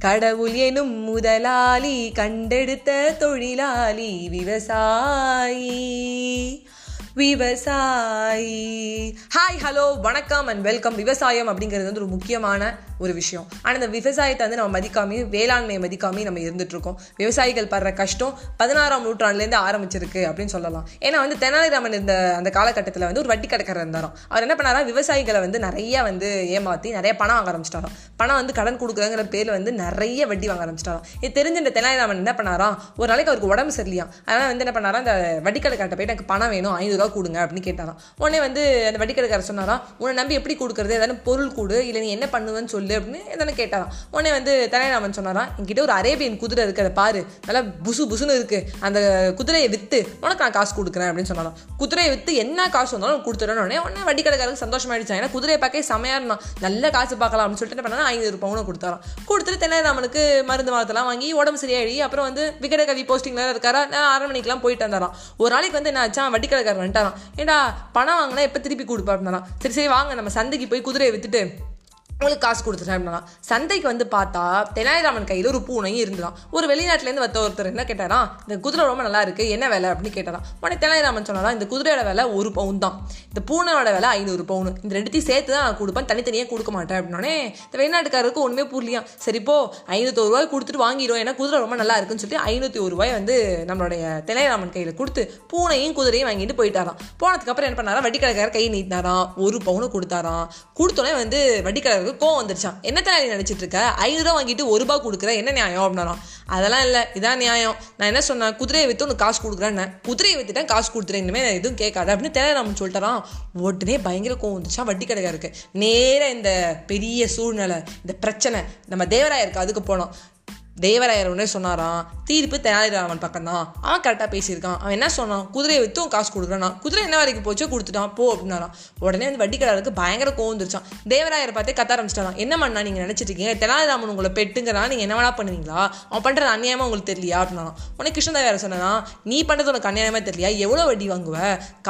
கடவுள் எனும் முதலாளி கண்டெடுத்த தொழிலாளி விவசாயி. விவசாயி. ஹாய் ஹலோ வணக்கம் அண்ட் வெல்கம் விவசாயம் அப்படிங்கிறது வந்து ஒரு முக்கியமான ஒரு விஷயம். ஆனால் இந்த விவசாயத்தை வந்து நம்ம மதிக்காமையும் வேளாண்மையை மதிக்காமையும் நம்ம இருந்துகிட்ருக்கோம் விவசாயிகள் படுற கஷ்டம் பதினாறாம் நூற்றாண்டுலேருந்து ஆரம்பிச்சிருக்கு அப்படின்னு சொல்லலாம். ஏன்னா வந்து தெனாலிராமன் இருந்த அந்த காலகட்டத்தில் வந்து ஒரு வட்டி கடைக்காரர் இருந்தாராம். அவர் என்ன பண்ணாரா விவசாயிகளை வந்து நிறைய வந்து ஏமாற்றி நிறைய பணம் வாங்க ஆரம்பிச்சிட்டாராம். பணம் வந்து கடன் கொடுக்குறங்கிற பேரில் வந்து நிறைய வட்டி வாங்க ஆரம்பிச்சிட்டாராம். இது தெரிஞ்ச இந்த தெனாலிராமன் என்ன பண்ணாராம்? ஒரு நாளைக்கு அவருக்கு உடம்பு சரியில்லையா அதனால் வந்து என்ன பண்ணாரா அந்த வட்டி கடைக்கார்ட்ட போயிட்டு எனக்கு பணம் வேணும் ஐநூறு ரூபா கொடுங்க அப்படின்னு கேட்டாராம். உடனே வந்து அந்த வட்டி கடைக்காரர் சொன்னாராம் உன்னை நம்பி எப்படி கொடுக்குறது? ஏதாவது பொருள் கொடு இல்லை நீ என்ன பண்ணுவேன்னு சொல்லி. அப்படின்னு எதனா கேட்டாராம் உடனே வந்து தலைநாமன் சொன்னாராம் என்கிட்ட ஒரு அரேபியன் குதிரை இருக்கு அதை பாரு. நல்லா புசு புசுன்னு இருக்கு. அந்த குதிரையை விற்று உனக்கு நான் காசு கொடுக்குறேன் அப்படின்னு சொன்னாராம். குதிரையை விற்று என்ன காசு வந்தாலும் கொடுத்துறேன்னு உடனே உடனே வட்டி கடைக்காரருக்கு சந்தோஷமாயிடுச்சு. ஏன்னா குதிரையை பார்க்க செமையாக இருந்தான். நல்ல காசு பார்க்கலாம் அப்படின்னு சொல்லிட்டு என்ன பண்ணா ஐநூறு பவுனும் கொடுத்தாராம். கொடுத்துட்டு தெனாலிராமனுக்கு மருந்து மரத்தெல்லாம் வாங்கி உடம்பு சரியாயி அப்புறம் வந்து விகட கவி போஸ்டிங்ல இருக்காரா? நான் மணிக்கெல்லாம் போயிட்டு வந்தாராம். ஒரு நாளைக்கு வந்து என்ன ஆச்சா வட்டி கடைக்காரர் வந்துட்டாராம். ஏண்டா பணம் வாங்கினா எப்போ திருப்பி கொடுப்பா அப்படின்னா சரி சரி வாங்க. நம்ம சந்தைக்கு போய் குதிரையை விற்றுட்டு உங்களுக்கு காசு கொடுத்துட்டேன் சந்தைக்கு வந்து பார்த்தா தெனாலிராமன் கையில் ஒரு பூனையும் இருந்துதான் ஒரு வெளிநாட்டிலேருந்து வந்த ஒருத்தர் என்ன கேட்டாரா இந்த குதிரை ரொம்ப நல்லா இருக்குது என்ன வேலை? அப்படின்னு கேட்டாராம். உடனே தெனாலிராமன் சொன்னாரா இந்த குதிரையோட விலை ஒரு பவுன் தான். இந்த பூனையோட விலை ஐநூறு பவுன் இந்த ரெண்டுத்தையும் சேர்த்து தான் நான் கொடுப்பேன் தனித்தனியாக கொடுக்க மாட்டேன். அப்படின்னே இந்த வெளிநாட்டுக்காரருக்கு ஒன்றுமே புரியலையா சரிப்போ ஐநூற்றி ரூபாய் கொடுத்துட்டு வாங்கிடுவோம். ஏன்னா குதிரை ரொம்ப நல்லா இருக்குன்னு சொல்லிட்டு ஐநூற்றி ஒரு ரூபாய் வந்து நம்மளுடைய தெனாலிராமன் கையில் கொடுத்து பூனையும் குதிரையும் வாங்கிட்டு போயிட்டாராம். போனதுக்கப்புறம் என்ன பண்ணாரா வட்டிக்கடைக்காரர் கை நீட்டினாராம் ஒரு பவுனை கொடுத்தாராம். கொடுத்தோடனே வந்து வட்டி அவனுக்கு கோவம் வந்துருச்சான் என்ன நீ நினச்சிட்டு இருக்க ஐநூறுரூவா வாங்கிட்டு ஒரு ரூபா கொடுக்குற? என்ன நியாயம்? அப்படின்னா அதெல்லாம் இல்லை. இதான் நியாயம். நான் என்ன சொன்னேன் குதிரையை வித்து உனக்கு காசு கொடுக்குறேன்னு குதிரையை வித்துட்டேன் காசு கொடுத்துறேன். இனிமேல் நான் எதுவும் கேட்காது. அப்படின்னு தெரியலாமன் சொல்லிட்டாராம். உடனே பயங்கர கோவம் வந்துச்சா வட்டி கடைக்காருக்கு நேராக இந்த பெரிய சூழ்நிலை இந்த பிரச்சனை நம்ம தேவராயருக்கு அதுக்கு போனோம். தேவராயர் உடனே சொன்னாராம் தீர்ப்பு தெனாலிராமன் பக்கம் தான் அவன் கரெக்டாக பேசியிருக்கான். அவன் என்ன சொன்னான்? குதிரையை உன் காசு கொடுக்குறான். குதிரை என்ன வரைக்கும் போச்சோ கொடுத்துட்டான். போ அப்படின்னாராம். உடனே வந்து வட்டிக்கடாருக்கு பயங்கர கோவம் வந்துருச்சான் தேவராயர் பார்த்தே கத்த ஆரம்பிச்சிட்டாராம். என்ன பண்ணா நீங்கள் நினச்சிருக்கீங்க தெனாலிராமன் உங்களை பெட்டுங்கிறா நீங்கள் என்ன வேணா பண்ணுவீங்களா? அவன் பண்ணுறது அநியாயமாக உங்களுக்கு தெரியலையா? அப்படின்னாராம். உடனே கிருஷ்ணதேவர சொன்னா நீ பண்ணுறது உனக்கு அநியாயமாக தெரியலையா? எவ்வளோ வட்டி வாங்குவ?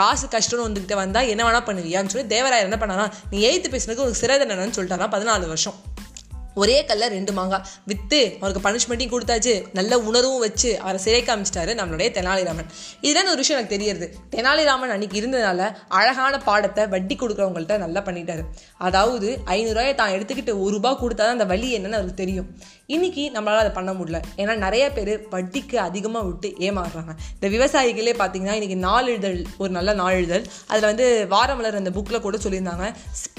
காசு கஷ்டம்னு வந்துக்கிட்டே வந்தால் என்ன வேணா பண்ணுவியான்னு சொல்லி தேவராயர் என்ன பண்ணாராம்? நீ எய்த்து பேசுனதுக்கு உங்களுக்கு சிறை தண்டனைன்னு சொல்லிட்டாராம். பதினாலு வருஷம். ஒரே கல்ல ரெண்டு மாங்காய் வித்து அவருக்கு பனிஷ்மெண்ட்டையும் கொடுத்தாச்சு. நல்ல உணர்வும் வச்சு அவரை சிறை காமிச்சிட்டாரு நம்மளுடைய தெனாலிராமன். இதுதான் ஒரு விஷயம் எனக்கு தெரியுது. தெனாலிராமன் அன்னைக்கு இருந்ததுனால அழகான பாடத்தை வட்டி கொடுக்குறவங்கள்ட்ட நல்லா பண்ணிட்டாரு. அதாவது ஐநூறுரூவாயை தான் எடுத்துக்கிட்டு ஒரு ரூபாய் கொடுத்தாதான் அந்த வழி என்னன்னு அவருக்கு தெரியும். இன்னைக்கு நம்மளால அதை பண்ண முடியல. ஏன்னா நிறைய பேர் வட்டிக்கு அதிகமாக விட்டு ஏமாறுறாங்க. இந்த விவசாயிகளே பார்த்தீங்கன்னா இன்னைக்கு நாளிதழ் ஒரு நல்ல நாளிதழ். அதில் வந்து வாரமலர் அந்த புக்கில் கூட சொல்லியிருந்தாங்க.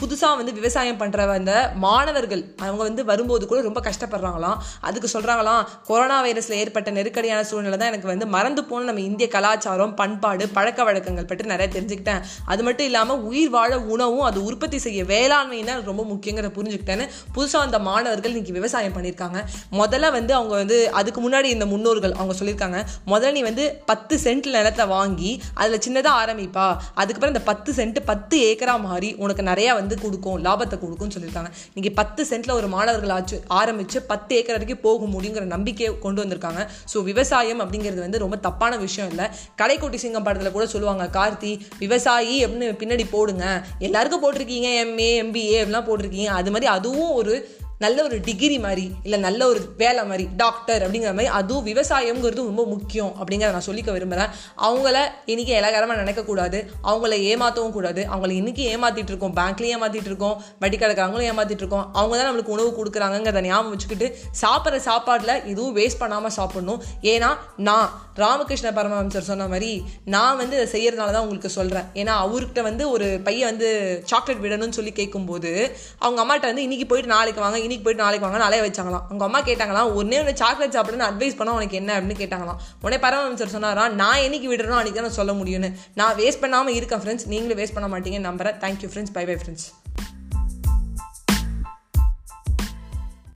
புதுசாக வந்து விவசாயம் பண்ணுற அந்த மாணவர்கள் அவங்க வந்து வரும்போது கூட ரொம்ப கஷ்டப்படுறாங்களாம். அதுக்கு சொல்கிறாங்களாம் கொரோனா வைரஸில் ஏற்பட்ட நெருக்கடியான சூழ்நிலை தான் எனக்கு வந்து மறந்து போன நம்ம இந்திய கலாச்சாரம் பண்பாடு பழக்க வழக்கங்கள் பற்றி நிறைய தெரிஞ்சுக்கிட்டேன். அது மட்டும் இல்லாமல் உயிர் வாழ உணவும் அது உற்பத்தி செய்ய வேளாண்மையும் தான் ரொம்ப முக்கியங்கிறத புரிஞ்சுக்கிட்டேன்னு புதுசாக அந்த மாணவர்கள் இன்னைக்கு விவசாயம் பண்ணியிருக்காங்க. முதல்ல வந்து அவங்க வந்து அதுக்கு முன்னாடி இந்த முன்னோர்கள் அவங்க சொல்லியிருக்காங்க முதல்ல நீ வந்து பத்து சென்ட் நிலத்தை வாங்கி அதில் சின்னதாக ஆரம்பிப்பா. அதுக்கப்புறம் இந்த பத்து சென்ட் பத்து ஏக்கரா மாறி உனக்கு நிறையா வந்து கொடுக்கும் லாபத்தை கொடுக்கும்னு சொல்லியிருக்காங்க. இன்னைக்கு பத்து சென்ட்ல ஒரு மாணவர்கள் ஆச்சு ஆரம்பிச்சு பத்து ஏக்கர் வரைக்கும் போக முடியுங்கிற நம்பிக்கையை கொண்டு வந்திருக்காங்க. ஸோ விவசாயம் அப்படிங்கிறது வந்து ரொம்ப தப்பான விஷயம் இல்லை. கடைக்கோட்டி சிங்கம் படத்தில் கூட சொல்லுவாங்க கார்த்தி விவசாயி அப்படின்னு பின்னாடி போடுங்க. எல்லாருக்கும் போட்டிருக்கீங்க எம்ஏ எம்பிஏ அப்படிலாம் போட்டிருக்கீங்க. அது மாதிரி அதுவும் ஒரு நல்ல ஒரு டிகிரி மாதிரி இல்லை நல்ல ஒரு வேலை மாதிரி டாக்டர் அப்படிங்கிற மாதிரி அதுவும் விவசாயம்ங்கிறது ரொம்ப முக்கியம் அப்படிங்கிறத நான் சொல்லிக்க விரும்புகிறேன் அவங்கள இன்றைக்கி இலகரமாக நினைக்கக்கூடாது அவங்கள ஏமாற்றவும் கூடாது. அவங்கள இன்றைக்கி ஏமாற்றிட்டு இருக்கோம். பேங்க்லேயும் ஏமாற்றிட்டு இருக்கோம். வட்டி கடைக்காரங்களும் இருக்கோம். அவங்க தான் நம்மளுக்கு உணவு கொடுக்குறாங்கிறத ஞாபகம் வச்சுக்கிட்டு சாப்பிட்ற சாப்பாட்டில் எதுவும் வேஸ்ட் பண்ணாமல் சாப்பிடணும். ஏன்னா நான் ராமகிருஷ்ண பரமஹம்சர் சொன்ன மாதிரி நான் வந்து இதை செய்கிறதுனால தான் உங்களுக்கு சொல்கிறேன் ஏன்னா அவர்கிட்ட வந்து ஒரு பையன் வந்து சாக்லேட் விடணும்னு சொல்லி கேட்கும்போது அவங்க அம்மாட்ட வந்து இன்னைக்கு போயிட்டு நாளைக்கு வாங்க. இன்னைக்கு போயிட்டு நாளைக்கு வாங்க நாளே வச்சாங்களாம். அவங்க அம்மா கேட்டாங்களாம் ஒன்னே ஒன்று சாக்லேட் சாப்பிடுன்னு அட்வைஸ் பண்ண உனக்கு என்ன? அப்படின்னு கேட்டாங்களாம். உடனே பரமஹம்சர் சொன்னாரா நான் என்னைக்கு விடுறோம் அன்னைக்கு தான் நான் சொல்ல முடியும்னு. நான் வேஸ்ட் பண்ணாமல் இருக்கேன் ஃப்ரெண்ட்ஸ் நீங்களும் வேஸ்ட் பண்ண மாட்டீங்கன்னு நம்புறேன். Thank you friends bye bye friends